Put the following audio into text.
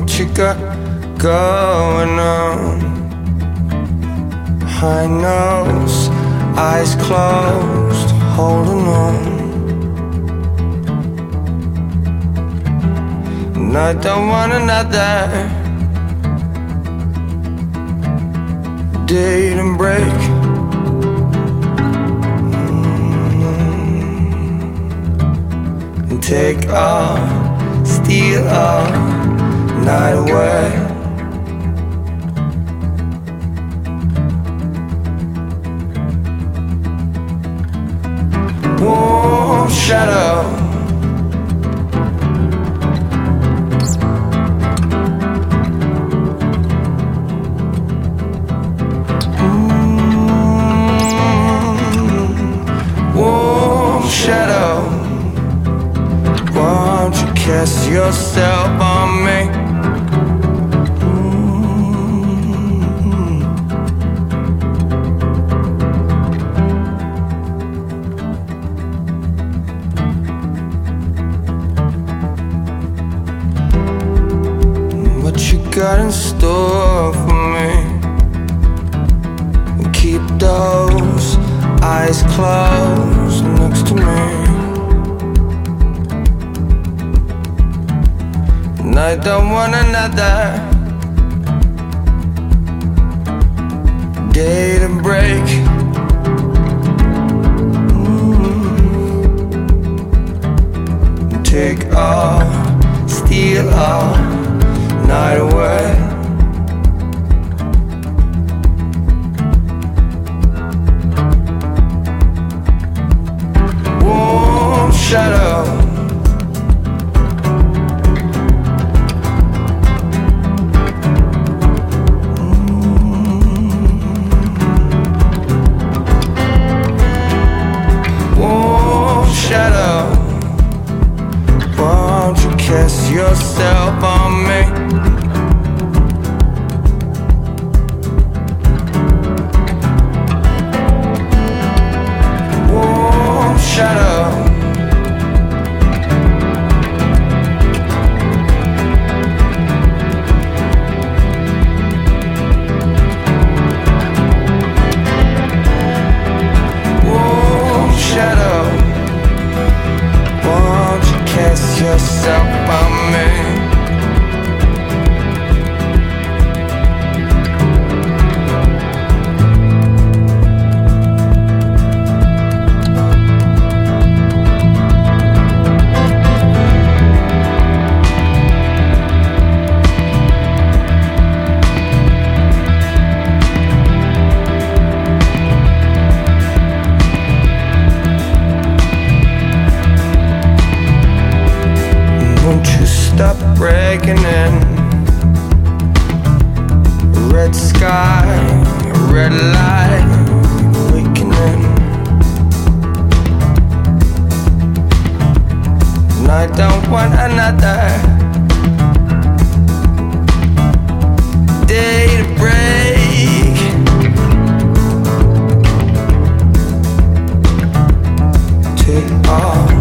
What you got going on? High nose, eyes closed, holding on. And I don't want another date and break. Mm. And take all, steal all night away. warm shadow. Mm, warm shadow. Won't you cast yourself on me? Got in store for me? Keep those eyes closed next to me. And I don't want another day to break. Mm. Take all, steal all night away. Warm shadow. Mm. Cast yourself red sky, red light awakening. And I don't want another day to break. Take off.